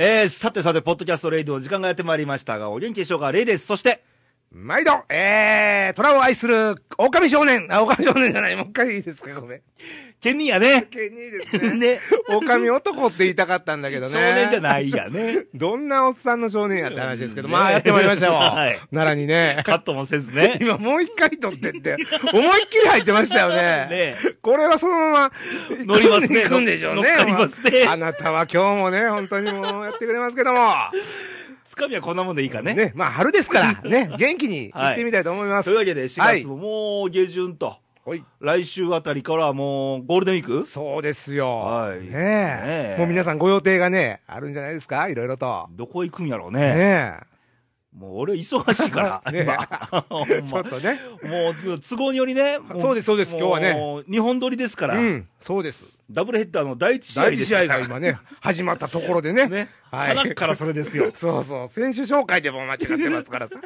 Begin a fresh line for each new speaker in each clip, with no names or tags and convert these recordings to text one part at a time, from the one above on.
えー、さてさて、ポッドキャストレイドの時間がやってまいりましたが、お元気でしょうか？レイです。そして、
毎度、えー、虎を愛する、狼少年。あ、狼少年じゃない。もう一回いいですか？ごめん。
ケニーやね。
ケニーですね。
ね。
狼男って言いたかったんだけどね。
少年じゃないやね。
どんなおっさんの少年やって話ですけど、
ね
まあやってまいりましたよ。
はい
奈良にね。
カットもせずね。
今もう一回撮ってって、思いっきり入ってましたよね。
ね
これはそのまま、
乗りますね
行くんでしょうね。
乗りますね
あなたは今日もね、本当にもうやってくれますけども。
つかみはこんなもんでいいかね。
ね、まあ春ですから、ね、元気に行ってみたいと思います。
というわけで、4
はい
月ももう下旬と、
はい
来週あたりからはもうゴールデンウィーク？
そうですよ。
はい
ねえ
ねえ
もう皆さんご予定がね、あるんじゃないですか？いろいろと。
どこ行くんやろうね。
ね
もう俺忙しいから、
ねえ
今。
ちょっとね。
もう都合によりね。も
そうですそうです今日はね
もう日本撮りですから、
うん、そうです。
ダブルヘッダーの第一試合
第一試合が今ね、始まったところでね。
ね。
はい
鼻からそれですよ。
そうそう。選手紹介でも間違ってますからさ。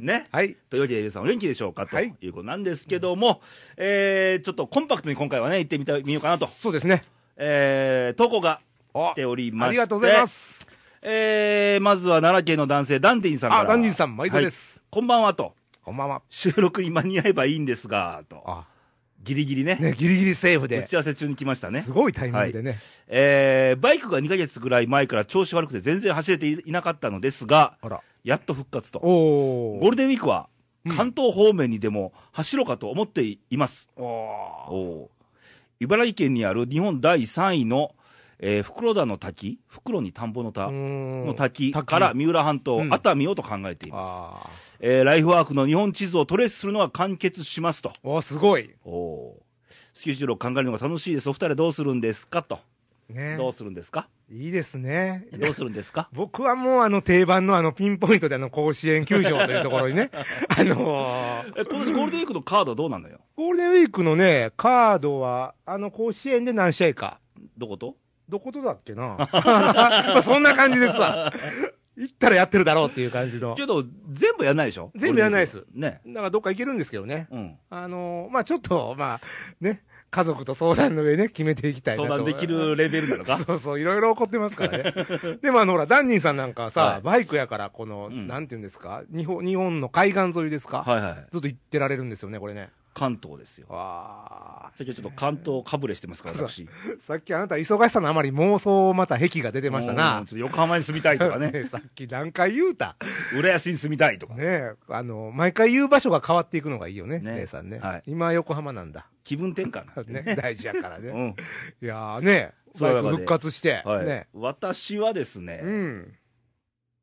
ね。
はい。
というわけで、皆さんお元気でしょうか？と
はい
いうことなんですけども、えー、ちょっとコンパクトに今回はね、行ってみた、みようかなと。
そうですね。
えー、投稿が
あ
来ておりまして。
ありがとうございま。す。
えー、まずは奈良県の男性、ダンディンさんから。
あ、ダンディンさん、毎度です。
はいこんばんはと。
こんばんは。
収録に間に合えばいいんですが、と。
あ、
ギリギリね。
ね、ギリギリセーフ
打
で。
ち合わせ中に来ましたね
す。ごいタイミングでね。
えー、バイクが2ヶ月ぐらい前から調子悪くて全然走れていなかったのですが。やっと復活と。
お
ゴールデンウィークは
うん
関東方面にでも走ろうかと思っています。
お
おー茨城県にある日本第3位の、えー袋田の滝、袋に田んぼの田の
の
滝から三浦半島、
うん
熱海をと考えています。
あ
えーライフワークの日本地図をトレースするのが完結しますと。
ーおすごい。
おースケジュールを考えるのが楽しいです。お二人はどうするんですか？と。
ね
どうするんですか？
いいですね。
どうするんですか？
僕はもうあの定番のあのピンポイントであの甲子園球場というところにね、あのー
え今年ゴールデンウィークのカードはどうなのよ？
ゴールデンウィークのね、カードは、あの甲子園で何試合か。
どこと？
どことだっけな まあそんな感じですわ。行ったらやってるだろうっていう感じの。
けど、全部やんないでしょ？
全部やんないです
ね。
だからどっか行けるんですけどね。
うん。
あのーまあちょっと、まあね、家族と相談の上ね、決めていきたいなと。
相談できるレベルなのか？
そうそう、いろいろ起こってますからね。でもあの、ほら、ダンニーさんなんかはさ、
はい
バイクやから、この、
うん
なんていうんですか？日本、日本の海岸沿いですか、
はいはい。
ずっと行ってられるんですよね、これね。
関東ですよ。
あ
さっきちょっと関東かぶれしてますから、私。
あ。さっきあなた忙しさのあまり妄想また癖が出てました
うん
な
横浜に住みたいとかね。
ね さっき何回言うた。
浦安に住みたいとか。
ねえ、あの、毎回言う場所が変わっていくのがいいよね、
ね
姉さんね。
はい
今横浜なんだ。
気分転換
ね、大事やからね。
うん。
いやーね、復活して、
はい
ね。。
私はですね、
うん。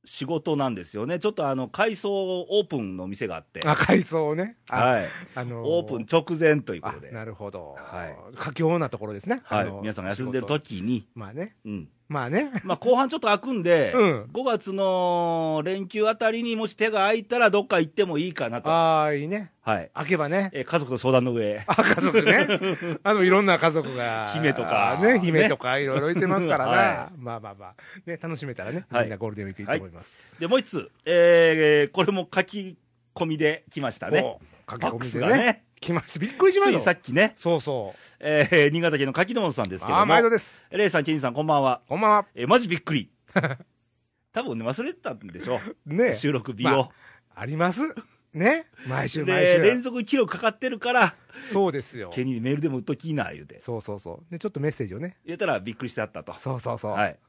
仕事なんですよね。ちょっとあの、改装オープンの店があって。
あ、改装をね。あ
はい。
あのー
オープン直前というこ
あ
とで。
なるほど。
はい
佳境なところですね。
はい
あの。
皆さんが休んでる時に、
まあね。
うん。
まあね。
まあ後半ちょっと開くんで、
うん
5月の連休あたりにもし手が空いたらどっか行ってもいいかなと。
ああ、いいね。
はい。
開けばね。
えー家族と相談の上。
あ、家族ね。あの、いろんな家族が。
姫とか
ね、姫とかいろいろいてますからな。
は
まあまあまあ。ね、楽しめたらね。
はい
みんなゴールデンウィークいいと思います。
で、もう一つ、えー、これも書き込みで来ましたね。
こう
ファック
駆け込みでね。来ました。びっくりしま
つい
した。
さっきね、
そうそう。
えー、新潟県の柿本さんですけども、
あー、毎度です。
レイさん、ケニーさん、こんばんは。
こんばんは。
えー、マジびっくり。多分ね、忘れてたんでしょ
ね。
収録日
ま
を。
あります。ね。毎週毎
で、連
週。
続記録かかってるから、
そうですよ。
ケニーにメールでも打っときな、言うて。
そうそうそう。で、ちょっとメッセージをね。
言ったらびっくりしてあったと。
そうそうそう。
はい。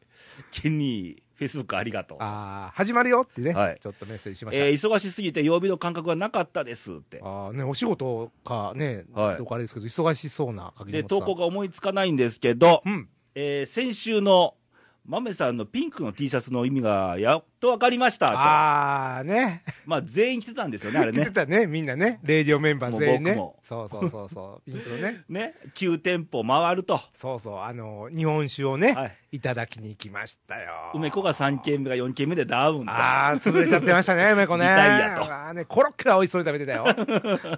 ケニー、フェイスブックありがとう。
ああ、始まるよってね、
はい
ちょっとメッセージしました。
えー、忙しすぎて曜日の感覚がなかったですって。
ああ、ね、お仕事かね、
はい
どうかあれですけど、忙しそうな鍵
で、投稿が思いつかないんですけど、
うん。
えー先週の豆さんのピンクの T シャツの意味がやっと分かりましたと。
ああ、ね。
まあ全員着てたんですよね、あれ
言って
ね。
たね、みんなね。レイディオメンバー全員ね
もう。
そうそうそうそう。ピンクのね。
ね。9店舗回ると。
そうそう。あの、日本酒をね、
はい。
い、ただきに行きましたよ。
梅子が3軒目が4軒目でダウンと。
ああ、潰れちゃってましたね、梅子ね。
リタイアと
ああね、コロッケは美味しそうに食べてたよ。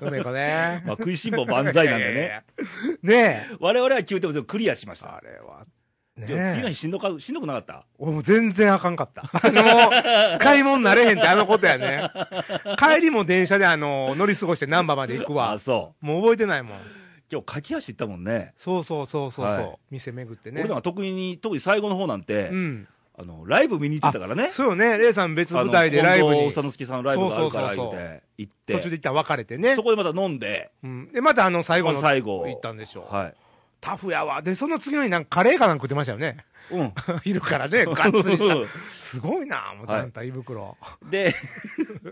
梅子ね。
まあ食いしん坊万歳なんでね。
ねえ。
我々は9店舗全部クリアしました。
あれは。
でも次の
ね
日しんどか、しんどくなかった？
俺もう全然あかんかった。あの、使い物なれへんってあのことやね。帰りも電車であの、乗り過ごして難波まで行く
あ、
わ。
そう。
もう覚えてないもん。
今日駆け足行ったもんね。
そうそうそうそうそう、
はい
店巡ってね。
俺なんか特に、特に最後の方なんて、
うん。
あの、ライブ見に行ってたからね。
そうよね、レイさん別舞台でライブに。
近藤佐之助さんのライブがあるからて、行って。
途中で一旦別れてね
そ。こでまた飲んで、
うん。で、またあの、最後の。
最後
行ったんでしょう。
はい。
タフやわ。で、その次の日なんかカレーかなんか食ってましたよね。
うん。
昼からね、がっつりした。すごいな、もう、
はい
あんた胃袋。
で、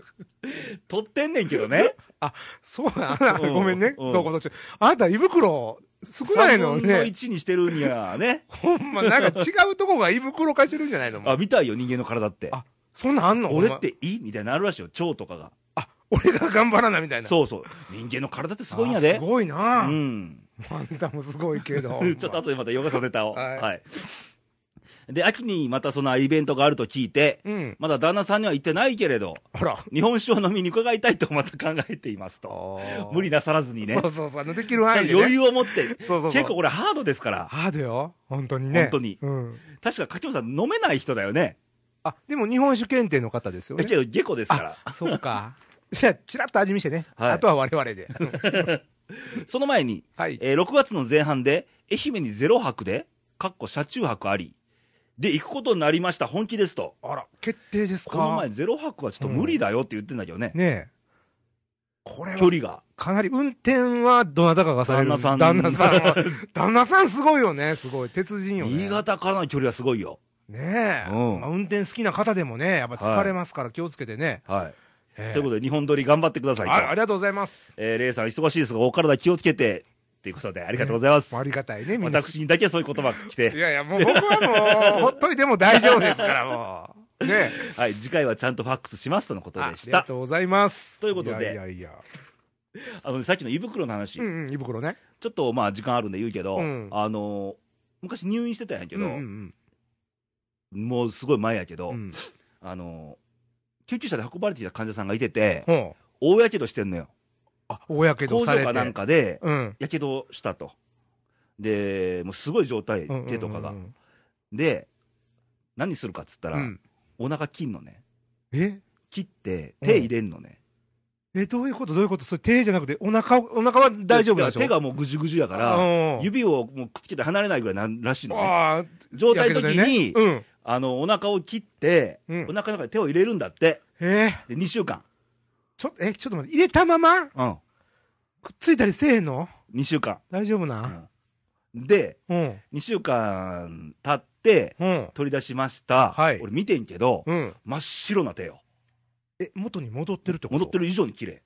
撮ってんねんけどね。
そうな、
うん
ごめんね、
うん
どこどっち。あなた胃袋少ないの
3分の
ね。
1にしてるんやね。
ほんま、なんか違うとこが胃袋化してるんじゃないの？
あ、見たいよ、人間の体って。
あそんなんあんの？
俺っていいみたいになるらしいよ、腸とかが。
あ、俺が頑張らなみたいな。
そうそう。人間の体ってすごいんやで。
あすごいな、
うん。
あんたもすごいけど。
ちょっと後でまたヨガさネタを。
はい
はい。で、秋にまたそのイベントがあると聞いて、
うん。
まだ旦那さんには行ってないけれど、
ほら。
日本酒を飲みに伺いたいとまた考えていますと。無理なさらずにね。
そうそうそう、できる範囲で、ね。
と余裕を持って。
そうそうそう
結構これハードですから。
ハードよ。本当にね。
本当に
うん。
確か柿本さん飲めない人だよね。
あ、でも日本酒検定の方ですよね。
けど、下戸ですから。
あ、そうか。じゃあ、ちらっと味見してね。
はい
あとは我々で。
その前に、
はい。
えー6月の前半で、愛媛にゼロ泊で、かっこ車中泊あり、で、行くことになりました、本気ですと。
あら、決定ですか？
この前、ゼロ泊はちょっと無理だよって言ってんだけどね、
ねえ。これは、
距離が。
かなり運転はどなたかがされる
旦那さん
旦那さんは。旦那さんすごいよね。すごい。鉄人よね。
新潟からの距離はすごいよ。
ねえ。
うん
まあ、運転好きな方でもね、やっぱ疲れますから気をつけてね。
はい。
ええ
ということで、日本撮り頑張ってくださいと。
あありがとうございます。
えー、レイさん忙しいですが、お体気をつけて、ということで、ありがとうございます。
ありがたいね。
私にだけそういう言葉が来
い
て、
やいや、もう僕はもう、ほっといても大丈夫ですから、もう。ねえ。
はい、次回はちゃんとファックスしますとのこと
あ
でした。
りがとうございます。
ということで
いやいや。
あのね、さっきの胃袋の話、
うんうん、胃袋ね。
ちょっとまあ時間あるんで言うけど、
うん
あのー昔入院してたんやけど、もうすごい前やけど、
うん。うん。
あのー救急車で運ばれてきた患者さんがいてて、
ほう。
大やけどしてんのよ。
あ、大やけどされて。
工場かなんかで、
うん。
やけどしたと。で、もうすごい状態、手とかが。で、何するかっつったら、
うん。
お腹切んのね。
え？
切って、手入れんのね。
え、どういうこと？どういうこと？それ手じゃなくて、お腹、お腹は大丈夫でしょ
手がもうぐじゅぐじゅやから、
うん
指をもうくっつけて離れないぐらいなんらしいのね。状態の時
や
に、
ねうん。
あの、お腹を切って、
うん
お腹の中に手を入れるんだって。
えー
で、2週間。
ちょ、え、ちょっと待って、入れたまま？
うん。
くっついたりせえへんの
？2週間。
大丈夫
う
な、
んで、
うん、
2週間経って、
うん、
取り出しました。
はい
俺見てんけど、
うん。
真っ白な手よ。
え、元に戻ってるってこと？
戻ってる以上に綺麗。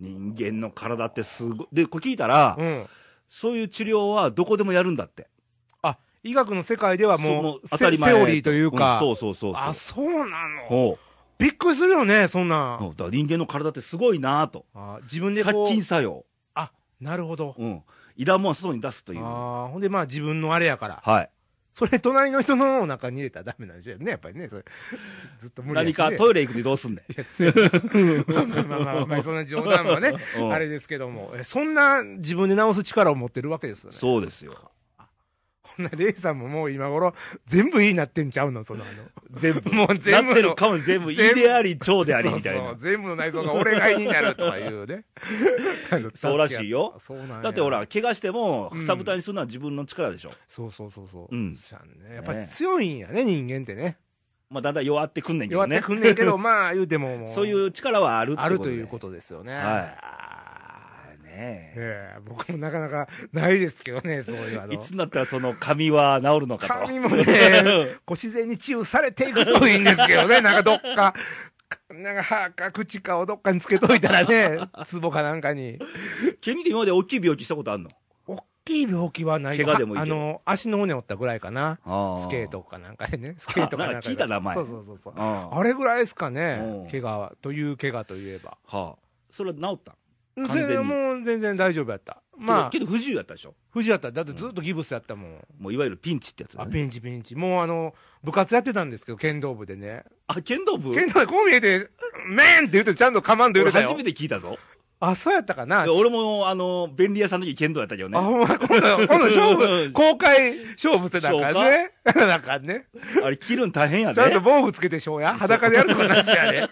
人間の体ってすごい。で、これ聞いたら、
うん。
そういう治療はどこでもやるんだって。
あ、医学の世界ではもう、
そ当たり前。
セセオリーというか、
んそうそうそうそう。
あ、そうなの？びっくりするよね、そんな。
だから人間の体ってすごいなと。
あ自分で
殺。菌作用。
あ、なるほど。
うん。いらんもんは外に出すという。
ああ、ほんでまあ自分のあれやから。
はい。
それ隣の人のお腹に入れたらダメなんでしょうね、やっぱりね。それずっと無理や
何。かトイレ行くとどうすんねん。
いや強いまあまあまあまあ、まあ、そんな冗談はね、
うん
あれですけども、えそんな自分で直す力を持ってるわけですよね。
そうですよ。
なレイさんももう今頃、全部いいなってんちゃうの、そのあの。
全部。
もう全部の
なってるかも全部、胃であり、腸でありみたいな
そうそう。全部の内臓が俺が胃になるとかいうね。
そうらしいよ
そうなんや
だってほら、怪我しても、
うん
くさぶたにするのは自分の力でしょ。
そうそうそうそう。
うん
そうやっぱり強いんやね、人間ってね。
まあ、だんだん弱ってくんねんけどね。
弱ってくんねんけど、まあ言うても。
そういう力はあるって
あるということですよね。
はいね
ええ僕もなかなかないですけどね、そういうあの。
いつになったらその髪は治るのかと。
髪もね、こう自然に治癒されていくといいんですけどね、なんかどっか、なんか歯か口かをどっかにつけといたらね、壺かなんかに。
ケニーって今まで大きい病気したことあんの？
大きい病気はない
怪我でもいい
あの、足の骨折ったぐらいかな。
あ
スケートかなんかでね。スケートかなんか
聞いた名前
そうそうそうそう。
あ
あれぐらいですか
う
ね
ん。
怪我は、という怪我といえば。
はあ。それは治った
全
完全に
然もう全然大丈夫やった。まあ
け、ど不自由やったでしょ。
藤やったらだってずっとギブスやったもん。
もういわゆるピンチってやつだ
あ、
ね。
ピンチピンチ。もうあの、部活やってたんですけど、剣道部でね。
あ、剣道部？
剣道部こう見えて、メンって言ってちゃんとカマンド入れたよ
俺初め。て聞いたぞ。
あ、そうやったかな。
で俺も、あの、便利屋さんの時剣道やったけどね
あ、。ほんま、今度、今度勝負、公開勝負せなあかんね。なあか？んね。
あれ切るん大変や
ちゃんと
で。
防具つけてしょうや。裸でやるとかなしやで。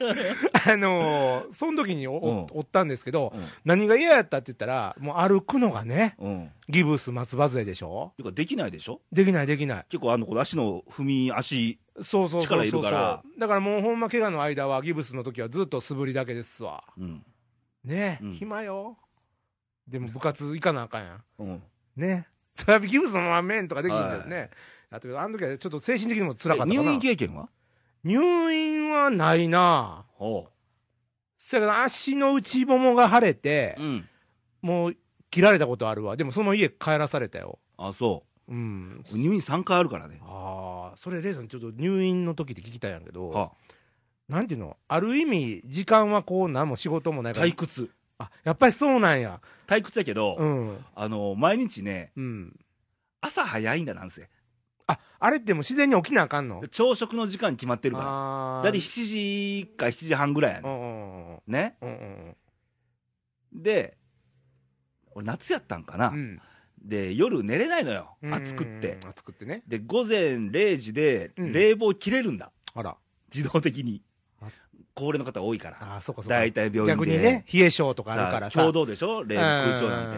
あのー、その時にお,、
うん
おったんですけど、
うん
何が嫌やったって言ったら、もう歩くのがね、
うん。
ギブス松葉杖でしょ？
てかできないでしょ？
できないできない。
結構あの、この足の踏み足、
そうそうそうそう。
力いるから
だからもうほんま怪我の間はギブスの時はずっと素振りだけですわ。
うん。
ねえ、
うん
暇よ。でも部活行かなあかんやん。
うん。
ねそれはギブスのまま面とかできるんだよね。あと、あの時はちょっと精神的にも辛かったかな。
入院経験は？
入院はないな
ほ
そやから足の内ももが腫れて
う。、うん。
もう切られたことあるわ。でもその家帰らされたよ。
あ、そ
うん。
う。入院3回あるからね。
ああ、それ、レイさん、ちょっと入院の時って聞きたいんやけど、
は
なんていうの、ある意味、時間はこう、何も仕事もないから
退、屈。
あやっぱりそうなんや。
退屈やけど、
うん。
あの、毎日ね、
うん。
朝早いんだなんせ。
あ、あれってもう自然に起きなあかんの？
朝食の時間決まってるから。
あ
だって7時か7時半ぐらいやね。
うんうんうん
ね？
うんうん
で、俺夏やったんかな。
うん。
で、夜寝れないのよ。
うん
暑くって。。
暑くってね。
で、午前0時で
うん
冷房切れるんだ。
あら。
自動的に
あ。
高齢の方多いから。
ああ、そうかそうか。
大体病院で。
逆にね、冷え性とかあるからさ。
共同でしょ？冷空調なんて。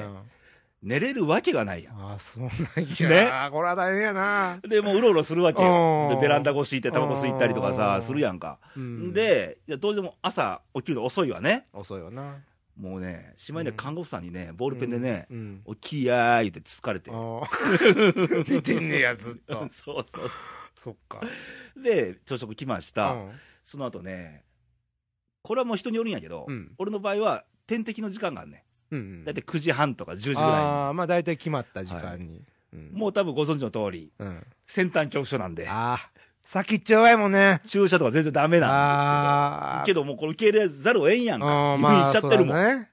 寝れるわけがないやん。
ああ、そうなんや。
ね
これは大変やな。
で、もううろうろするわけよ。
うん
で、ベランダ越し行ってタバコ吸ったりとか
う
さ、
ん
するやんか。
うん、
で、いやどうしても朝起きるの遅いわね。
遅いわな。
もうね、しまいには
うん
看護婦さんにね、ボールペンでね、
うん。
起きやー言って疲れて。
ああ。寝てんねや、ずっと。
そうそう。
そっか。
で、朝食来ました。
うん
その後ね、これはもう人によるんやけど、
うん
俺の場合は点滴の時間があるね。
うん。
だいたい9時半とか10時ぐら
ああ、まあ大体決まった時間に。うん
いに。もう多分ご存知の通り、
うん。
先端恐怖症なんで、
ああ、先っちょ弱いもんね。
注射とか全然ダメなん。ですけど、けどもうこれ受け入れざるをえんやんか。
うん
入院しちゃってるもん。
まあそうだね。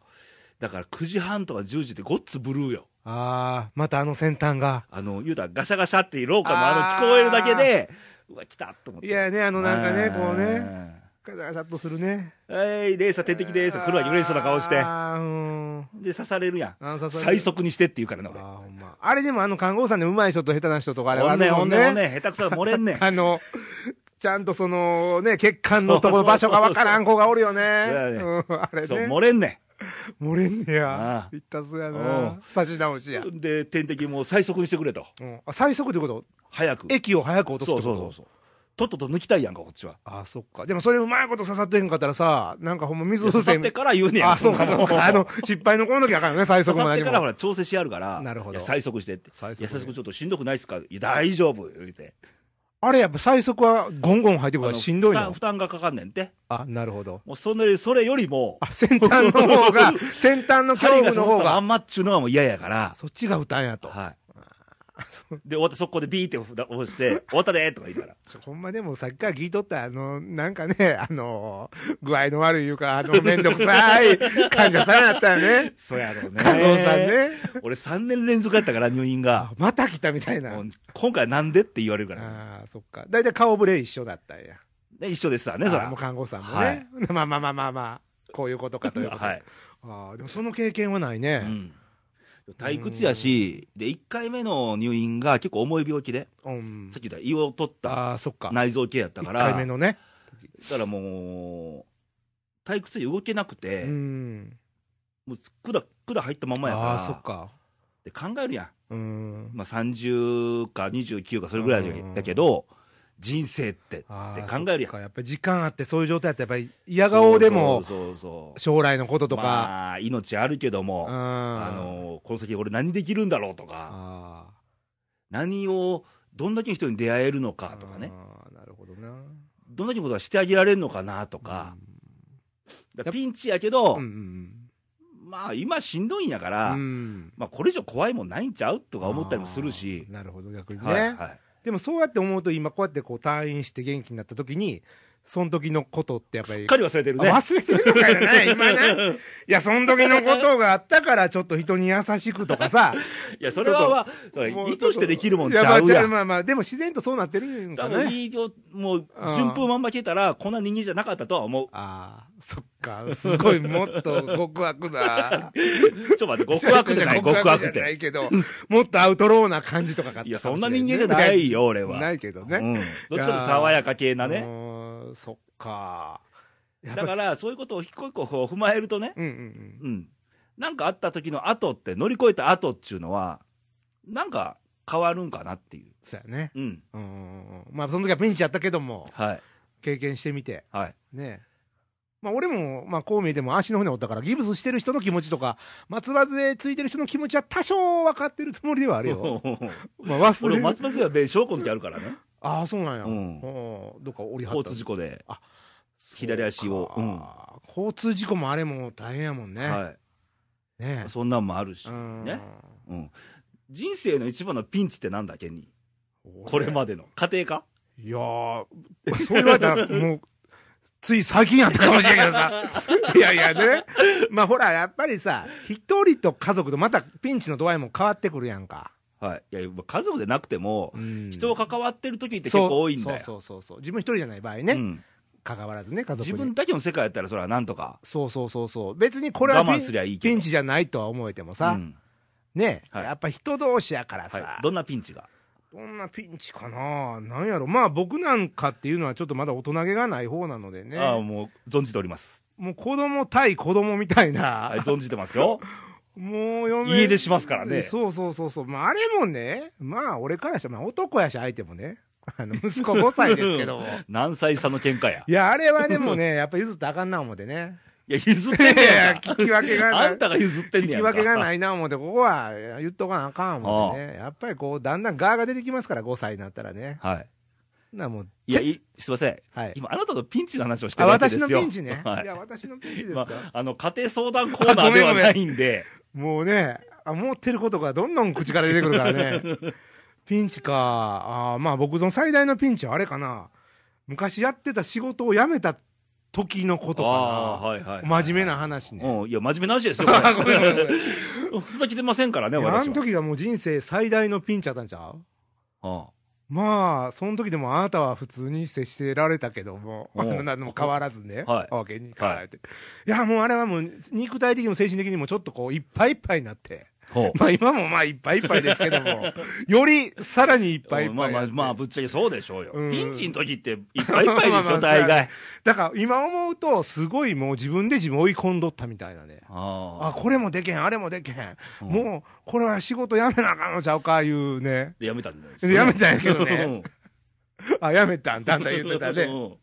だから9時半とか10時でごっつブルーよ。
ああ、またあの先端が。
あの、言うたらガシャガシャっていう廊下のあの聞こえるだけで、うわ、来たと思って。
いやね、あのなんかね、こうね、
ね。
ガチャガチャっとするね。
はい、レーサー点滴です。来るわけ、嬉しそうな顔して。で、刺されるやん。最速にしてって言うからね、俺。
あーほんま。あれでもあの看護婦さんで上手い人と下手な人とかあれは
ねん、
あるも
おんねん、おんねん。下手くそだ、漏れんねん。
あの、ちゃんとそのね、血管のところ場所がわからん子がおるよね。あれ
そう、
ね。
漏れんね
漏れんね
あ
や
あ。
いったすや
う。
なん差し直しや。
ん。で、点滴も最速にしてくれと。
うんあ最速ってこと？
早く。
液を早く落とすっ
そうそうそうそう。とっとと抜きたいやんか、こっちは。
ああ、そっか。でもそれうまいこと刺さってへんかったらさ、なんかほんま水
刺
風船。
さってから言うねやん。
あ、そうかそうか。あの、失敗のこの時あかんよね、最速
刺さっ。てからほら調整しやるから、
なるほど
最速してって。
最速
いや、最速ちょっとしんどくないっすか？いや、大丈夫。言うて。
あれやっぱ最速はゴンゴン入ってくるからしんどいの
負担がかかんねんて。
あ、なるほど。
もうそれ、それよりも、
あ、先端の方が、先端の恐怖の方が、
さったまんまっちゅうのはもう嫌やから、
そっちが負担やと。
はい。で、終わって速攻でビーって押して、終わったでとか言うから。
ほんまでもさっきから聞いとった、あの、なんかね、あの、具合の悪いいうか、あの、めんどくさい患者さんやったよね。
そうやろうね
加納さんね。
俺3年連続やったから、入院が
あ。また来たみたいな。
今回なんでって言われるから。
ああ、そっか。だいたい顔ぶれ一緒だったんや。
ね、一緒ですわね、そら。
あーもう看護師さんもね。
はい
まあまあまあまあまあ、こういうことかということで。
はい。
ああ、でもその経験はないうね。
ん。退屈やし、で、1回目の入院が結構重い病気で、
うん
さっき言った胃を取った
ああ、そっか。
内臓系やった
1
から、
回目のね。
だからもう、退屈で動けなくて、
うん。
もう管、管入ったままやから、
ああ、そっか。
で考えるやん。まあ、30か29かそれぐらいやけど、人生ってって考えるやん。
やっぱり時間あってそういう状態やったらやっぱり嫌顔でも将来のこととか、
まあ、命あるけども、
あ
あのこの先俺何できるんだろうとか、
あ
何をどんだけの人に出会えるのかとかね、
なるほどな。
どんだけのことがしてあげられるのかなとか、ピンチやけど、
うんうん
まあ今しんどいんやから、
うん。うん
まあこれ以上怖いもんないんちゃうとか思ったりもするし。
なるほど逆にね、
はいはい
でもそうやって思うと今こうやってこう退院して元気になった時にその時のことってやっぱり。
すっかり忘れてるね。
忘れてるのかよね、今ね。いや、その時のことがあったから、ちょっと人に優しくとかさ。
いや、それは、意図してできるもんちゃうやん。
じゃあまあまあ、でも自然とそうなってるんかね。
いいよ、もう、順風満帆来たら、こんな人間じゃなかったとは思う。
ああ、そっか。すごい、もっと極悪な。
ちょっと待って、極悪じゃない、極悪っ
じゃな
て。
いけど、もっとアウトローな感じとかが
いや、そんな人間じゃないよ、俺は。
ないけどね。
うん。どっちかと爽やか系な
う
ね。
ーんそっか。
だから、そういうことを一個一個踏まえるとね、
うんうんうん。
うん。なんかあった時の後って、乗り越えた後っていうのは、なんか変わるんかなっていう。
そうやね。
うん。
うんうんうん。まあ、その時はピンチやったけども、
はい。
経験してみて、
はい。
ね。まあ、俺も、まあ、こう見えても足の骨折ったから、ギブスしてる人の気持ちとか、松葉杖ついてる人の気持ちは多少分かってるつもりではあるよ。まあ、忘
俺、
れ
松松はべ証拠の時あるからね。
ああ、そうなんや。
うん
おどっか折りはった
交通事故で。左足を
そうか交通事故もあれも大変やもんね。
は
ね
い。そんなんもあるし
う。ん
ねうん。人生の一番のピンチってなんだ、ケンニー？これまでの。家庭か
いやー、そう言われたら、もう、つい最近やったかもしれんけどさ。いやいやね。まあほら、やっぱりさ、一人と家族とまたピンチの度合いも変わってくるやんか。
はい。いや、家族でなくても、
うん
人が関わってる時って結構多いんだよ。
そうそうそうそう。自分一人じゃない場合ね。
うん
関わらずね、家族に。
自分だけの世界やったら、それはなんとか。
そうそうそうそう。別にこれは
我慢
ピン
すりゃいい。
ピンチじゃないとは思えてもさ、
うん
ね、
はい
やっぱ人同士やからさ、
はい。どんなピンチが？
どんなピンチかな？なんやろ？まあ僕なんかっていうのはちょっとまだ大人げがない方なのでね。
ああ、もう、存じております。
もう子供対子供みたいな。
はい、存じてますよ。
もう嫁
家出しますからね
そうそうそうそう。まああれもね、まあ俺からしたら、まあ男やし相手もね、あの息子5歳ですけども。
何歳差の喧嘩や。
いや、あれはでもね、やっぱ譲ったらあかんな思ってね。
いや、譲っ
い
てんね
や。聞き分けがない。
あんたが譲ってんねや。
聞き分けがないな思って、ここは言っとかなあかん思ってね。やっぱりこう、だんだん側が出てきますから、5歳になったらね。
はい。
なもう、
いや、いすいません。
はい。
今、あなたのピンチの話をして
あ、
るわけですよ。
私のピンチね。
はい
いや、私のピンチです
ま
か。
あ、あの、家庭相談コーナーではないんで、
もうね、あ思ってることがどんどん口から出てくるからね。ピンチか。あーまあ僕の最大のピンチはあれかな。昔やってた仕事を辞めた時のこと
ああ、
か
はいはい。
な。真面目な話ね。
うん、いや、真面目な話ですよ、
あ ごめんごめんごめん
これ。ふざけてませんからね、私は。
の時がもう人生最大のピンチやったんちゃう？
あ
まあ、その時でもあなたは普通に接してられたけども、何も変わらずね、
はい
わけに変わられて。いや、もうあれはもう肉体的にも精神的にもちょっとこういっぱいいっぱいになって。まあ今もまあいっぱいいっぱいですけども、よりさらにいっぱいいっぱい
まあまあ。まあ、ぶっちゃけそうでしょうよ。
うん
ピンチの時っていっぱいいっぱいでしょ、大概。
だから今思うと、すごいもう自分で自分追い込んどったみたいなね。あ、
あ
これもでけへん、あれもでけへん。
あ。
もう、これは仕事辞めなあかんのちゃうか、いうね。
で、やめたんだよ。
でやめたんやけどね
うん。
あ、辞めたんだんだ言ってたね。
うん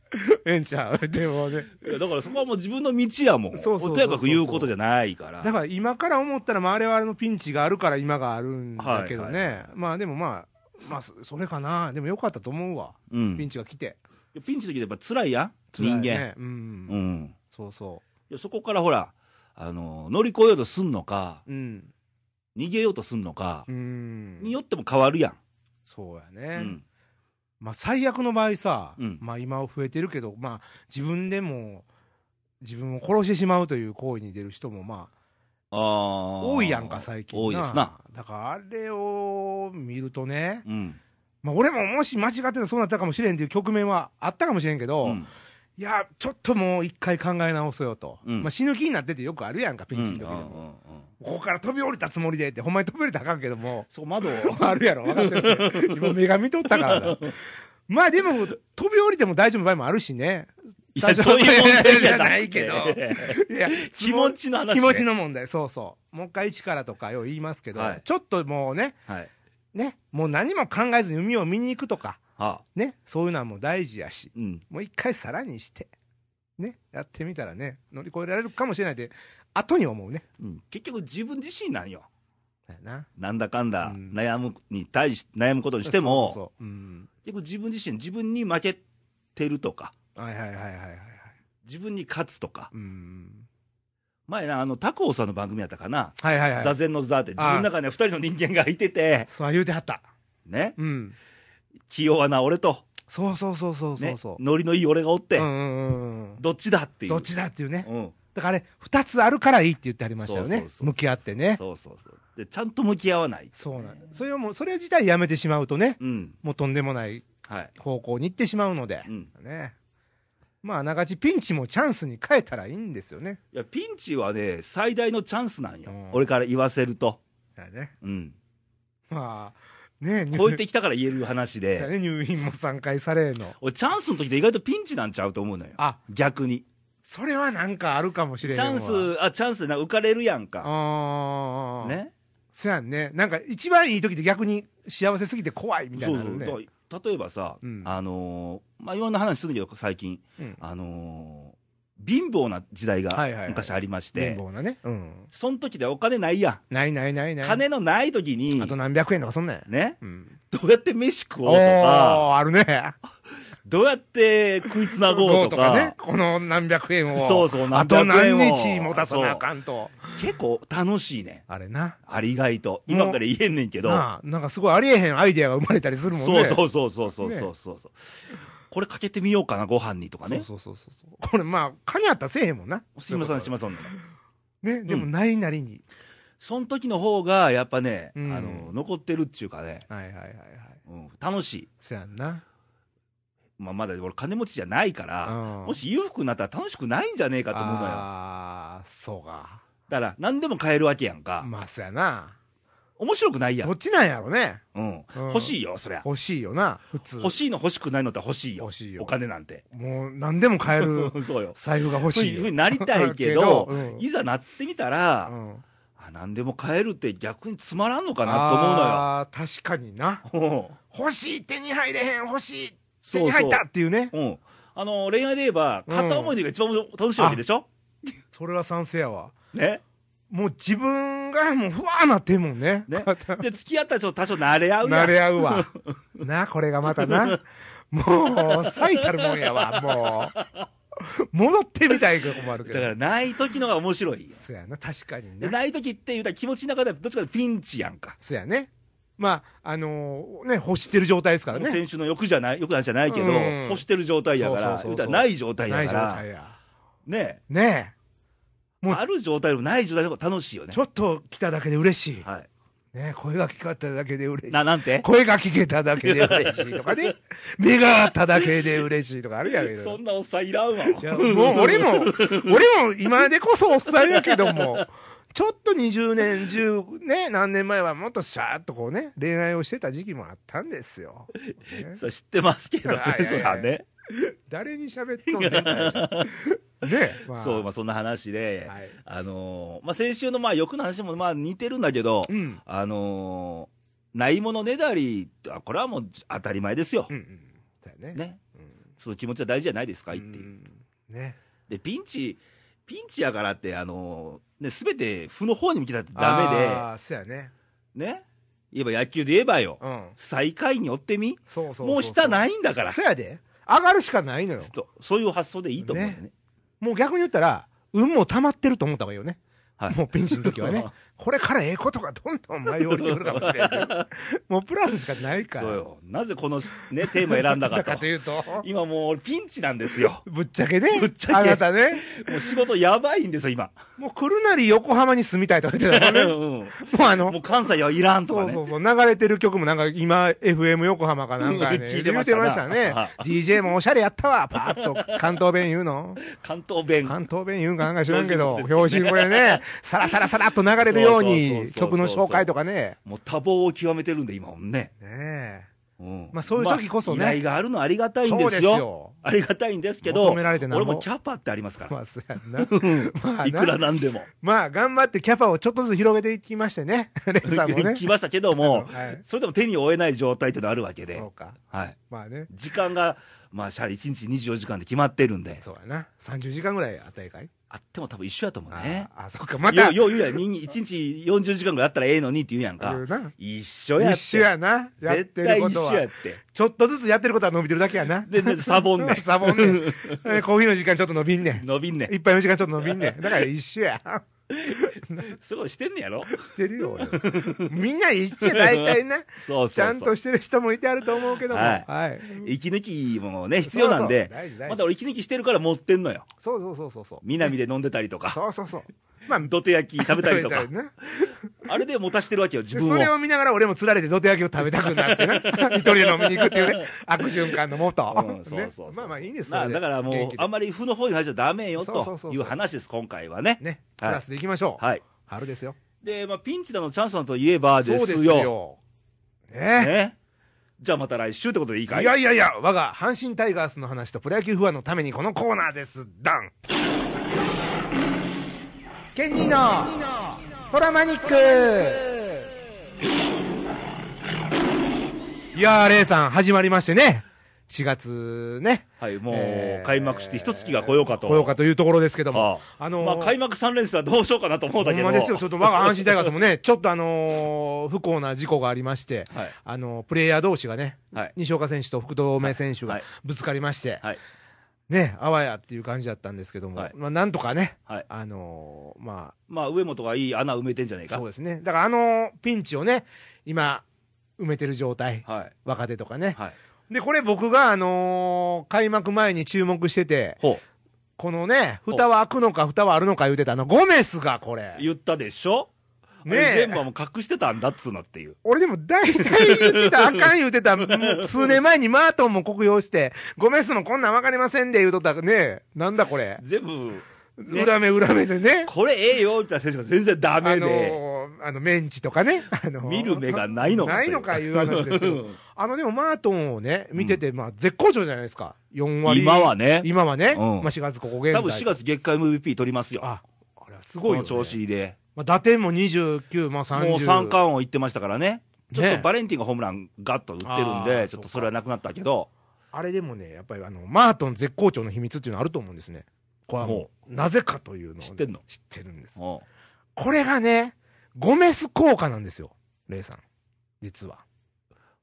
ええんちゃう。でもね。
いやだからそこはもう自分の道やもん。
そうそうそう
とやかく言うことじゃないから。
だから今から思ったら、まあ、あれはあれのピンチがあるから今があるんだけどね、
はい
まあでもまあ、まあ、そそれかな、でもよかったと思うわ、
うん。
ピンチが来て、
いやピンチの時やっぱ辛いやん、
辛い
人間。
ねうん
うん。
そうそ
いやそこからほら、あの、乗り越えようとすんのか、
う、うん、
逃げようとすんのか、
うん、
によっても変わるやん。
そうや
う
ね、
ん。
まあ、最悪の場合さ、
うん
まあ、今は増えてるけど、まあ、自分でも自分を殺してしまうという行為に出る人も、まあ、
ああ。
多いやんか、最近
多いですな。
だからあれを見るとね、
うん。
まあ、俺ももし間違ってたらそうなったかもしれんっていう局面はあったかもしれんけど、
うん。
いや、ちょっともう一回考え直そうよと。
うん
まあ死ぬ気になっててよくあるやんか、ピンチの時でも。
うんうんうんうん
ここから飛び降りたつもりでって、ほんまに飛び降りたらあかんけども。
そう、窓を。
あるやろ、分かってる。今目が見とったからな。まあでも、飛び降りても大丈夫な場合もあるしね。
いや、そういう問題じゃ
ないけどいや、
気持ちの話ね
気持ちの問題、そうそう。もう一回一からとかよう言いますけど、
はい
ちょっともうね、
はい。
ね、もう何も考えずに海を見に行くとか、
はあ。
ね、そういうのはもう大事やし。
うん。
もう一回さらにして、ね、やってみたらね、乗り越えられるかもしれないって、後に思うね。
うん結局自分自身なんよ。
な。
なんだかんだ
うん
悩むに対し、悩むことにしても。結局自分自身、自分に負けてるとか、
はいはいはいはいはいはい。
自分に勝つとか、
うん。
前な、あの、タコーさんの番組やったかな、
はいはいはい。
座禅の座って、自分の中には二人の人間がいてて、
そう言うてはった。
ね、
うん。
器用はな俺と、
そうそうそうそうそう
ね
そう。
ノリのいい俺がおって、
うんうんうんうん。
どっちだっていう。
どっちだっていうね。
うん。
だからあれ、二つあるからいいって言ってありましたよね
そうそう。そう
向き合ってね。
そうそうそう。で、ちゃんと向き合わない。
そうなんだ。それをもう、それ自体やめてしまうとね、
うん。
もうとんでもない
はい。
方向に行ってしまうので
う、ん。
ね。まあ、あながちピンチもチャンスに変えたらいいんですよね。
いや、ピンチはね、最大のチャンスなんよ。
うん
俺から言わせると。
だよね。
うん。
まあ、ね
超えてきたから言える話
そうや
で、
ね、入院も3回されの。
俺、チャンスの時で意外とピンチなんちゃうと思うのよ。
あ、
逆に。
それはなんかあるかもしれない。
チャンス、あ、チャンスでな浮かれるやんか。
ああ。。
ね。
そやんね。なんか一番いい時って逆に幸せすぎて怖いみたい
そうそう。
なのあるね。
だから例えばさ、
うん
あのーまあ、いろんな話するけど、最近。
うん
あのー貧乏な時代が
はいはいはい
昔ありまして、
貧乏なね。うん。
その時でお金ないや
ないないない
ん。
ない。
金のない時に
あ、と何百円とかそんなんや。
ね、
うん。
どうやって飯食お
お
うとか、
ー、あるね。
どうやって食いつなごうとか、
ね。この何百円を。
そうそう
あと
何
日持たさなあかんと。
結構楽しいね。
あれな。
ありがいと。今から言えんねんけど。
なんかすごいありえへんアイデアが生まれたりするもんね。
そうそうそうそうそう
ね
そうそうそう。これかけてみようかな、ご飯にとかね。
そうそうそうそう。これまあ、カニあったらせえへんもんな。
すみません、し
ま
ません。
ね、でもないなりに。
その時の方が、やっぱね、
うん
あの、残ってるっていうかね、
はいはいはいはい。
うん、楽しい。
そやんな。
まあ、まだ俺金持ちじゃないから、
うん
もし裕福になったら楽しくないんじゃねえかと思うのよ。
ああ、そうか。
だから、何でも買えるわけやんか。
まあ、そやな。
面白くないやん。
どっちなんやろね。
うん。
うん
欲しいよ、そりゃ。
欲しいよな、普通。
欲しいの欲しくないのって欲しいよ。
欲しいよ
お金なんて。
もう、何でも買える
そうよ。
財布が欲
そう
しい
うふうになりたいけど、
うん
いざなってみたら、
うん
あ何でも買えるって逆につまらんのかなと思うのよ。
ああ、確かにな。
うん
欲しい、手に入れへん、欲しい、手に入ったっていうね。
うん。あの、恋愛で言えば、
うん
片思い出が一番楽しいわけでしょ、
それは賛成やわ。
ね？
もう自分がもうふわーなってんもんね。
ね。で、付き合ったらちょっと多少慣れ合うやん。
慣れ合うわ。な、これがまたな。もう、最たるもんやわ、もう。戻ってみたいとこもあるけど。
だから、ない時のが面白いよ。
そやな、確かに
で、
ね。
ない時って言うたら気持ちの中ではどっちかというとピンチやんか。
そやね。まあ、あのーね、欲してる状態ですからね。
先週の欲じゃない、欲なんじゃないけど、
うん
欲してる状態やから、
そうそうそうそう
言うたらない状態
ない状
やから、
態や。
ね。
ねもう
ある状態でもない状態の方が楽しいよ
え、
ね
ち。ょっと来ただけで嬉しい。
はい。
ね声が聞かっただけで嬉しい。
な、なんて？
声が聞けただけで嬉しいとかね。目が合っただけで嬉しいとかあるやけど。
そんなおっさんいらんわ。
いや、もう俺も、俺も今でこそおっさんやけども、ちょっと20年、10、ね、何年前はもっとシャーっとこうね、恋愛をしてた時期もあったんですよ。ね
それ知ってますけどねそらね。
誰に喋っとんねん ね、まあ、
そう、まあそんな話で、
はい
あのーまあ先週のまあ欲の話もまあ似てるんだけど、
うん。
あのーないものねだりこれはもう当たり前ですよ
う。んうん。だよね。
ね。
うん。
その気持ちは大事じゃないですかいっていう。
うんね。
で、ピンチ、ピンチやからって、あのーね、すべて負の方に向けたってダメ
ああ、そうやね。
で、ね。言えば野球で言えばよ。
うん。
最下位に追ってみ。もう下
い。
ないんだから。
そうやで。上がるしかないのよ。
とそういう発想でいいと思うんだよね。
もう逆に言ったら、運も溜まってると思った方がいいよね。
はい
もうピンチの時はね。これからええことがどんどん舞い降りてくるかもしれない。もうプラスしかないから。
そうよ。なぜこの、ね、テーマ選んだか
だか
と。
というと、
今もう俺ピンチなんですよ。
ぶっちゃけね。
ぶっちゃけ
あなたね。
もう仕事やばいんですよ、今。
もう来るなり横浜に住みたいとか言ってたからね。
うん
もうあの、
もう関西はいらんとかね。
そうそうそう、流れてる曲もなんか今、FM 横浜かなんかね、
聞いてました
ね。DJ もおしゃれやったわ、パーッと関東弁言うの。
関東弁。
関東弁言うんかなんか知らんけど、
標
標
準語
準語でね、さらさらさらっと流れるよう
そう
に、曲の紹介とかね。
もう多忙を極めてるんで、今もね。
ねえ。
うん
まあそういう時こそね
まあ依頼があるのはありがたいん
です
よ。
よ。
ありがたいんですけど、
求められてなんぼ
俺もキャパってありますから。
まあ、そうやんな。まあ
いくら
な、
なんでも。
まあ、頑張ってキャパをちょっとずつ広げていきましてね。レンさんもね。
来ましたけども、
はい
それでも手に負えない状態っていうのはあるわけで
そ、うか。
はい。
まあね。
時間が、まあ、シャリ1日24時間で決まってるんで、
そうやな。30時間ぐらいあったらええかい？
あっても多分一緒やと思うね。
ああ、そっか。また、
よ、よう言うやん。1日40時間ぐらいやったらええのにって言うやんか。一緒やって。
一緒やな。やって
絶対一
ることは。
緒やって。
ちょっとずつやってることは伸びてるだけやな。
で、でサボんねん。
サボンねん。えコーヒーの時間ちょっと伸びんねん。
伸びんねん。
一杯の時間ちょっと伸びんねん。だから一緒や。
そういしてんねやろ？
してるよ、俺。みんな一緒や、大体ね。
そうそう。
ちゃんとしてる人もいてあると思うけども。
はい
はい。
息抜きもね、必要なんでまた俺息抜きしてるから持ってんのよ。
そうそうそうそうそう。
南で飲んでたりとか、
そうそうそう。まあ、
土手焼き食べたりとかあれで持たしてるわけよ、自
で
分を。
それを見ながら俺も釣られて土手焼きを食べたくなってな。一人で飲みに行くっていうね。悪循環のもと。
うんそうそう
まあまあいいんです
まあ
それで
だからもうあんまり負の方に入っちゃダメよという話です、今回はね。
ね。プ
はい
ラスでいきましょう。
はい。
春ですよ。
で、まあ、ピンチだのチャンスだといえばで
そうです
すよ。
よ。ね
ね。じゃあまた来週ってことでいいかい？
いやいやいや、我が阪神タイガースの話とプロ野球ファンのためにこのコーナーです。ダンケニーのトラマニックいやー、レイさん、始まりましてね。4月ね。
はい、も
えー
う開幕して一月が来ようかと。
来ようかというところですけども。
はあ
あのー
まあ、開幕3連戦はどうしようかなと思うんだけど。
ほんまですよ、ちょっと我が阪神タイガースもね、ちょっとあのー不幸な事故がありまして、
はい
あのープレイヤー同士がね、
はい
西岡選手と福留選手が
はい
ぶつかりまして、
はい。
ね、あわやっていう感じだったんですけども、
はい
まあ、なんとかね、
はい。
あのーま
まあ、上本がいい穴埋めてんじゃない
あ、
か。
そうですね、だからあのーピンチをね、今、埋めてる状態、
はい。
若手とかね。
はい。
で、これ僕が、あのー開幕前に注目してて、
ほ
このね、蓋は開くのか、蓋はあるのか言うてたあの、ゴメスがこれ
う。。言ったでしょ？
ね
全部はもう隠してたんだっつうのっていう。
俺でも大体言ってた、あかん言うてた、もう数年前にマートンも酷評して、ゴメスもこんなんわかりませんで言うとったね、なんだこれ？
全部、ね
裏目裏目でね。
これええよって選手が全然ダ
あ
メで。
のー、あの、メンチとかね。あのー
見る目がないのかと
ないのかいう話ですけど。あの、でもマートンをね、見てて、まあ、絶好調じゃないですか。4割。
今はね
今はね。
うん
まあ、4月ここ現在。
多分4月月間 MVP 取りますよ。
あ、あれはすごいよ、ね。
この調子で。
まあ、打点も29、まあ30。
もう三冠王いってましたからね。ちょっ
ね
とバレンティンがホームランガッと打ってるんで、ちょっとそれはなくなったけど、
あれでもね、やっぱりあの、マートン絶好調の秘密っていうのあると思うんですね。これはもう、なぜかというのをね、
知ってんの？
知ってるんです。
うん
これがね、ゴメス効果なんですよ。レイさん。実は。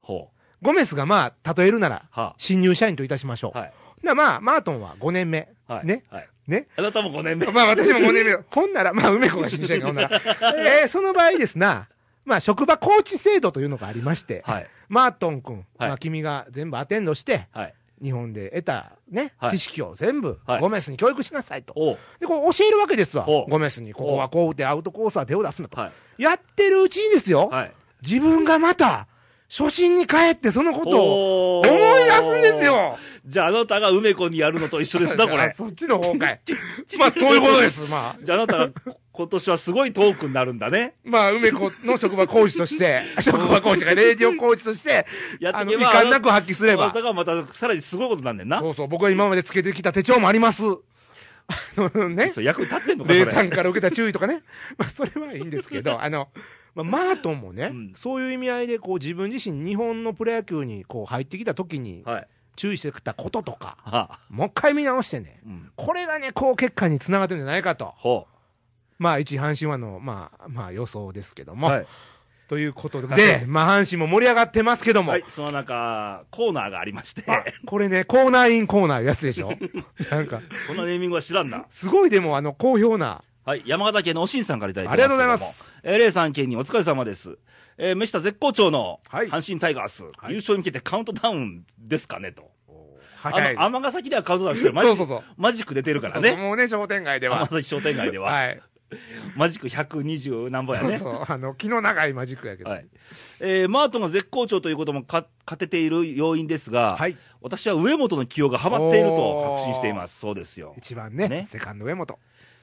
ほ
ゴメスがまあ、例えるなら、
う。は
新入社員といたしましょう。
はい。
でまあ、マートンは5年目。
はい。
ね。
はい。
ね。
あなたも5年目。
まあ、私も5年目。ほんなら、まあ、梅子が新入社員がほんなら。えー、その場合ですな、まあ、職場コーチ制度というのがありまして、
はい。
マートン君、
はい
まあ、君が全部アテンドして、
はい。
日本で得たね、
はい
知識を全部、
はい
ゴメスに教育しなさいと。で、こう教えるわけですわ。ゴメスに、ここはこう打ってアウトコースは手を出すんだと。
はい。
やってるうちにですよ、
はい。
自分がまた、初心に帰ってそのことを思い出すんですよ。
じゃああなたが梅子にやるのと一緒ですな、こ
あ
れ。
そっちの方かい。まあ、そういうことです。まあ。
じゃああなたが今年はすごいトークになるんだね。
まあ、梅子の職場コーチとして、職場コーチがレディオコーチとして、
やっていけば、
憾なく発揮すれば
あなた。がまたさらにすごいことなんねんな。
そうそう、僕が今までつけてきた手帳もあります。あのね。
そう役に立ってんのか。
レイさんから受けた注意とかね。まあ、それはいいんですけど、あの、まあ、マートンもね、
うん
そういう意味合いで、こう、自分自身、日本のプロ野球に、こう、入ってきた時に、
はい。
注意してきたこととか、
はあ。
もう一回見直してね、
うん。
これがね、こう、結果につながってるんじゃないかと。
ほ
まあ、一阪神はの、まあ、まあ、予想ですけど
う。
も。
はい。
ということで、まあ、阪神も盛り上がってますけども、
はい。その中、コーナーがありまして、
あこれね、コーナーインコーナーやつでしょ なんか、
そのネーミングは知らんな。
すごいでも、あの、好評な、
はい。山形県のおしんさんからいただいて
ありがとうございます。
えー、レイさん県にお疲れ様です。えー、めした絶好調の
はい
阪神タイガース、
い
優勝に向けてカウントダウンですかねと。
はい
あの、尼崎ではカウントダウンしてる。マジ
そうそうそう
マジック出てるから
そうそう
ね。
もうね、商店街で
尼
は。
崎商店街では。
はい。
マジック120何本やね。
そうそう。あの、気の長いマジックやけど。
はい。えー、マートンが絶好調ということもか勝てている要因ですが、
はい。
私は上本の起用がハマっていると確信しています。そうですよ。
一番ね、
ね
セカンド上本。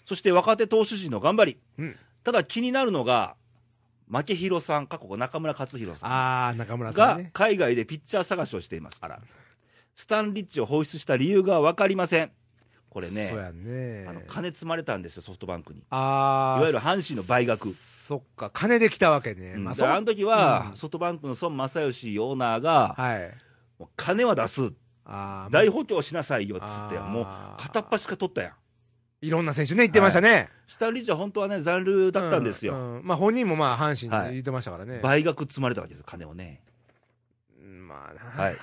そして若手投手陣の頑張り。
うん。
ただ気になるのが、負弘さん、過去中村勝弘さん
あー、中村さん
が
ね。
海外でピッチャー探しをしています。スタンリッチを放出した理由が分かりません。これね
そう、やね。
あの金積まれたんですよ、ソフトバンクに。い
あー。
わゆる阪神の倍額。
そっか、金で来たわけね。まあ、そう。
うんであの時は、
うん
ソフトバンクの孫正義オーナーが、
はい。
もう金は出す、
あー
大補強しなさいよっつって、
あー
もう片っ端か取ったやん。
いろんな選手ね、言ってましたね。
スタンリッチは本当はね、残留だったんですよ。
うんうんまあ、本人もまあ、阪神
はい
で言ってましたからね。
倍額積まれたわけです、金をね。
うんまあな。
はい。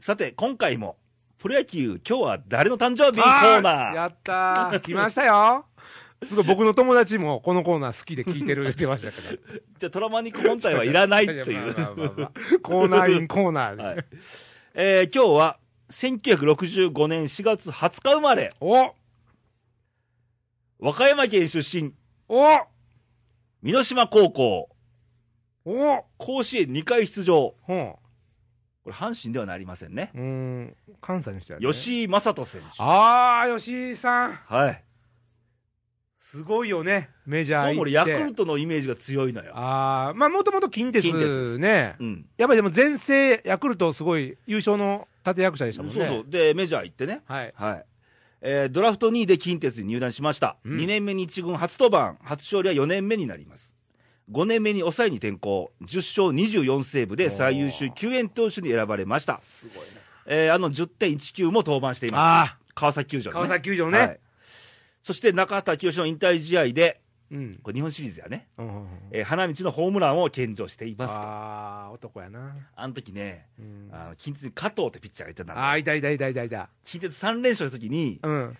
さて、今回も、プロ野球、今日は誰の誕生日？コ
あ
ーナー。
やったー。来ましたよ。すごい僕の友達もこのコーナー好きで聞いてる言ってましたけど。
じゃあ、トラマニック本体はいらないという。
まあまあまあまあコーナーインコーナーで。
はい。えー、今日は、1965年4月20日生まれ、
お
和歌山県出身、
お
美濃島高校、
お
甲子園2回出場。
ほん。
これ、阪神ではなりませんね。
うーん、関西の人やね。
吉井正人選手。
あー、吉井さん。
はい。
すごいよね、メジャー行って。
どうも俺、ヤクルトのイメージが強いのよ。
あー、まあ、もともと近鉄ね。
うん。
やっぱりでも前世、ヤクルトすごい優勝の立役者でしたもんね。
そうそう。で、メジャー行ってね。
はい。
はい。えードラフト2位で近鉄に入団しました。
うん
2年目に1軍初登板、初勝利は4年目になります。5年目に抑えに転向、10勝24セーブで最優秀救援投手に選ばれました。
すごいね。
えーあの10.19も登板しています。
あ
川崎球場ね、
川崎球場ね。
はいそして中畑清の引退試合で、
うん。
これ日本シリーズやね、
うんうんうん
えー花道のホームランを献上していますと。
あー、男やな。
あの時ね、
うん
あの近鉄に加藤ってピッチャーがいてたんだ
あー、いたいたいたいたいた。
近鉄3連勝した時に、
うん。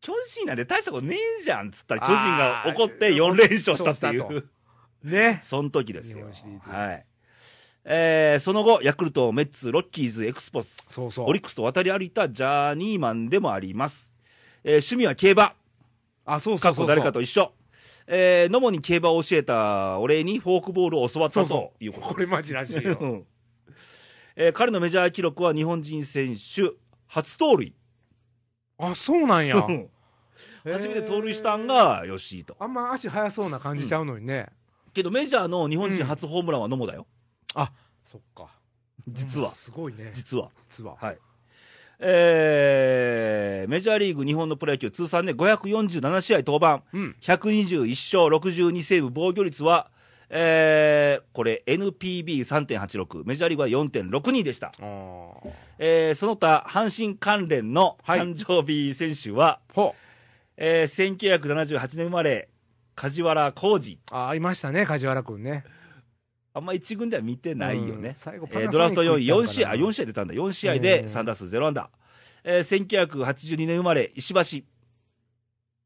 巨人なんて大したことねえじゃんっつったら、巨人が怒って
あー
4連勝したってい
う。ね。
その時ですよ。
日本シリーズ
はい。えーその後、ヤクルト、メッツ、ロッキーズ、エクスポス、
そうそう。
オリックスと渡り歩いたジャーニーマンでもあります。えー趣味は競馬。
あ、そうそうそうそう。
過去誰かと一緒。えー、野茂に競馬を教えたお礼にフォークボールを教わった
そうそう
ということ
これマジらしいよ。
うんえー彼のメジャー記録は日本人選手初盗塁。
あ、そうなんや。
うん初めて盗塁したんが吉井と。
あんま足速そうな感じちゃうのにね。
けどメジャーの日本人初ホームランは野茂だよ。
あ、そっか。
実は
うん。すごいね。
実は。
実は。
はい。えー、メジャーリーグ日本のプロ野球通算で547試合登板、
うん。
121勝62セーブ防御率は、えー、これ NPB3.86、メジャーリーグは4.62でした。
あー
えー、その他、阪神関連の
はい
誕生日選手は、
ほう。
えー、1978年生まれ、梶原浩二。
あー、いましたね、梶原くんね。
あんま一軍では見てないよ
うん
ね。
最後
えードラフト4位、4試合、あ、4
試
試合出たんだ。4試合で
うん
3打数0安打。えー、1982年生まれ、石橋。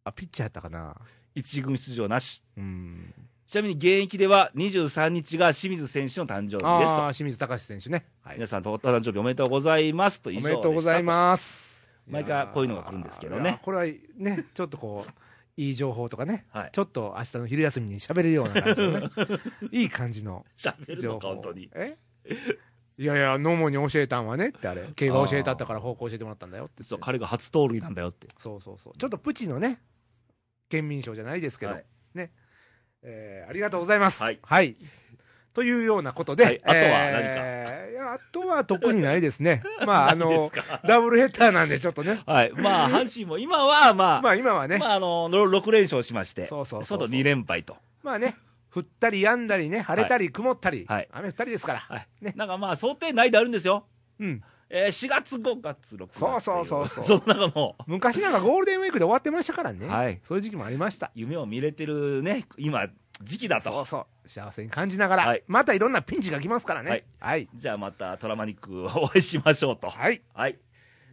あ、ピッチャーやったかな。
一軍出場なし。
うん。
ちなみに現役では23日が清水選手の誕生日です
ああ、
と。
清水隆選手ね。はい。
皆さん、お誕生日おめでとうございますと以
お
上
めでとうござい
す。
ます。
毎回こういうのが来るんですけどね
これはね、ちょっとこう、いい情報とかね、
はい。
ちょっと明日の昼休みに喋れるような感じのね、いい感じの情報。
本当に。
え？いやいや、野茂に教えたんはねってあれ、競馬教えたったから方向教えてもらったんだよって。
そう、彼が初盗塁なんだよって。
そうそうそう。ちょっとプチのね、県民賞じゃないですけど、
はい。
ね。えーありがとうございます。
はい。
というようなことで、
はい。あとは何か？
えーあとは特にないですね。まあ、あのダブルヘッダーなんでちょっとね。
はい。まあ、阪神も今は、まあ、
まあ今はね、
まあ、あの、6連勝しまして、
そうそうそうそう
の2連敗と。
まあね、降ったりやんだりね、晴れたり曇ったり、
はい
雨降ったりですから。
はい。
ね
なんかまあ、想定内であるんですよ。
うん。
えー、4月、5月、6月。
そうそうそうそう
その中の、
昔なんかゴールデンウィークで終わってましたからね。
はい
そういう時期もありました。
夢を見れてるね、今、時期だと。
そうそう。幸せに感じながら、
はい
またいろんなピンチが来ますからね。
はい。
はい。
じゃあまたトラマニックお会いしましょうと。
はい。
はい。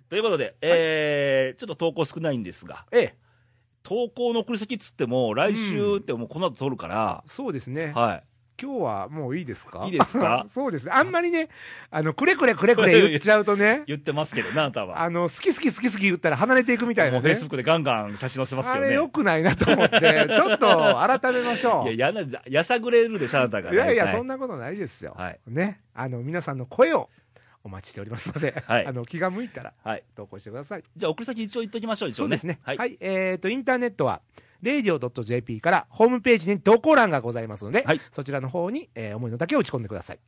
ということで、えー、ちょっと投稿少ないんですが、
ええ。
投稿の送り先っつっても、来週ってもうこの後撮るから、
そうですね。
はい。
今日はもういいですか？
いいですか？
そうですね。あんまりね、あの、くれくれくれくれ言っちゃうとね、
言ってますけどね、あなたは。
あの、好き好き好き好き言ったら離れていくみたいなね
もうフェイスブ。ックでガンガン写真載せますけどね。
あれ良くないなと思って、ちょっと改めましょう。
いや、やな、やさぐれるでしょ、あなたが。
いやいや、そん
な。
なことないですよ。
はい。
ね。あの、皆さんの声をお待ちしておりますので、
はい
あの、気が向いたら
はい。
投稿してください。
じゃあ、送り先一応言っときましょう、ね。
そうですね。は。
はいい。
えっ、と、インターネットは、radio.jp からホームページに投稿欄がございますので、
はい
そちらの方に、えー思いのだけ打ち込んでください。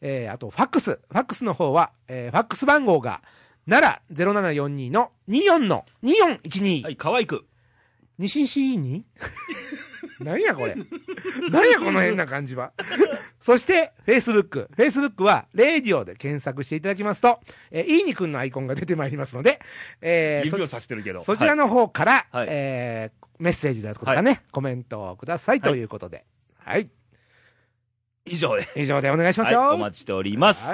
えーあと、ファックス。ファックスの方は、えーファックス番号が、奈良0742の24の2412。
はい、可愛く。
西西に 何やこれ。何やこの変な感じは。そして、Facebook。Facebook は、レディオで検索していただきますと、えー、いいにくんのアイコンが出てまいりますので、えーそ
指をさしてるけど。
そちらの方から、
はい
えーメッセージだとかね、コメントをくださいということで。はい。
以上です。
以上でお願いします
はい、
よ。
お待ちしております。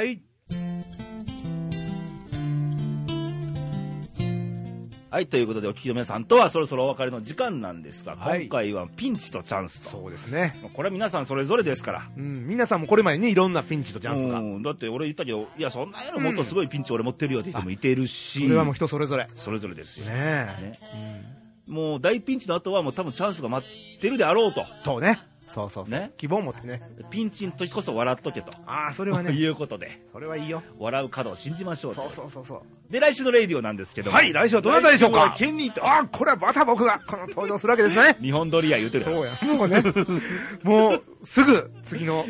はい、ということで、お聞きの皆さんとはそろそろお別れの時間なんですが、
はい
今回はピンチとチャンスと。
そうですね。
これは皆さんそれぞれですから。
うん、皆さんもこれまでにいろんなピンチとチャンスが。
うんだって俺言ったけど、いや、そんなやろ、もっとすごいピンチ俺持ってるよって人もいてるし、
それはもう人それぞれ。
それぞれですよ。
ねえ。
ねもう大ピンチの後はもう多分チャンスが待ってるであろうと。
とね。そうそうそう。
ね
希望を持ってね。
ピンチの時こそ笑っとけと。
ああ、それは
と
ね。
いうことで、
それはいいよ。
笑う門を信じましょうと
そうそうそうそう。
で、来週のレイディオなんですけども
はい、来週はどなたでしょうか？
来週はケンニーと、
ああ、これはまた僕が、この登場するわけですね。
二本撮りや言うてる。
そうや。もうね、もう、すぐ、次の、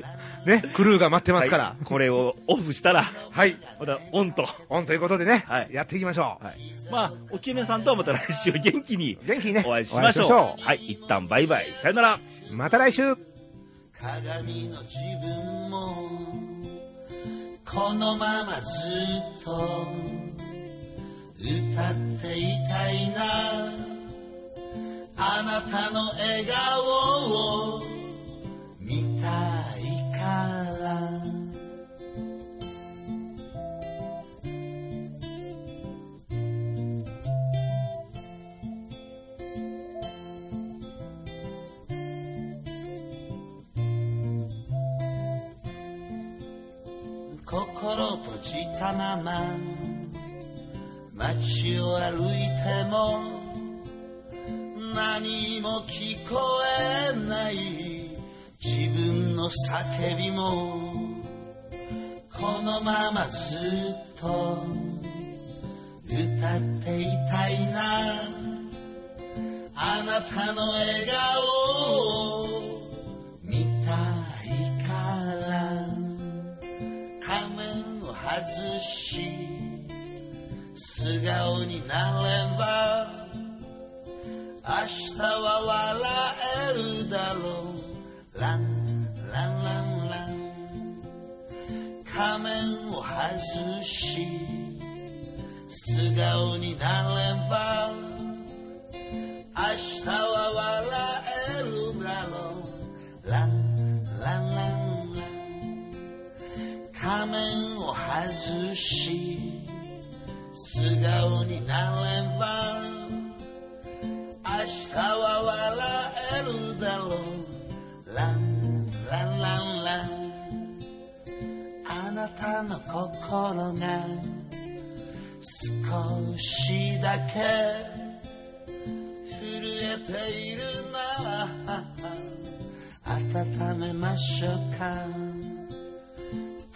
ね、クルーが待ってますから。
はいこれをオフしたら、
はい。
またオンと。
オンということでね、
はい
やっていきましょう。
はい、まあ、おきめさんとはまた来週元気に
元気にね、
お会いしましょう。
お会いしま
はい、一旦バイバイ。さよなら。
また来週
鏡の自分もこのままずっと歌っていたいなあなたの笑顔を見たい心閉じたまま街を歩いても何も聞こえない。自分の叫びもこのままずっと歌っていたいな。あなたの笑顔を見たいから仮面を外し素顔になれば明日は笑えるだろう。仮面を外し素顔になれば明日は笑えるだろう。ランランラン。ラン仮面を外し素顔になれば明日は笑えるだろう。ランなたの心が少しだけ震えているな温めましょうか。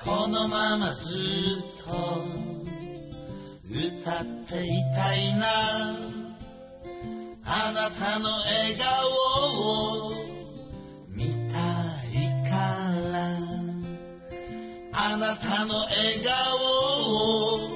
このままずっと歌っていたいな。あなたの笑顔をあなたの笑顔を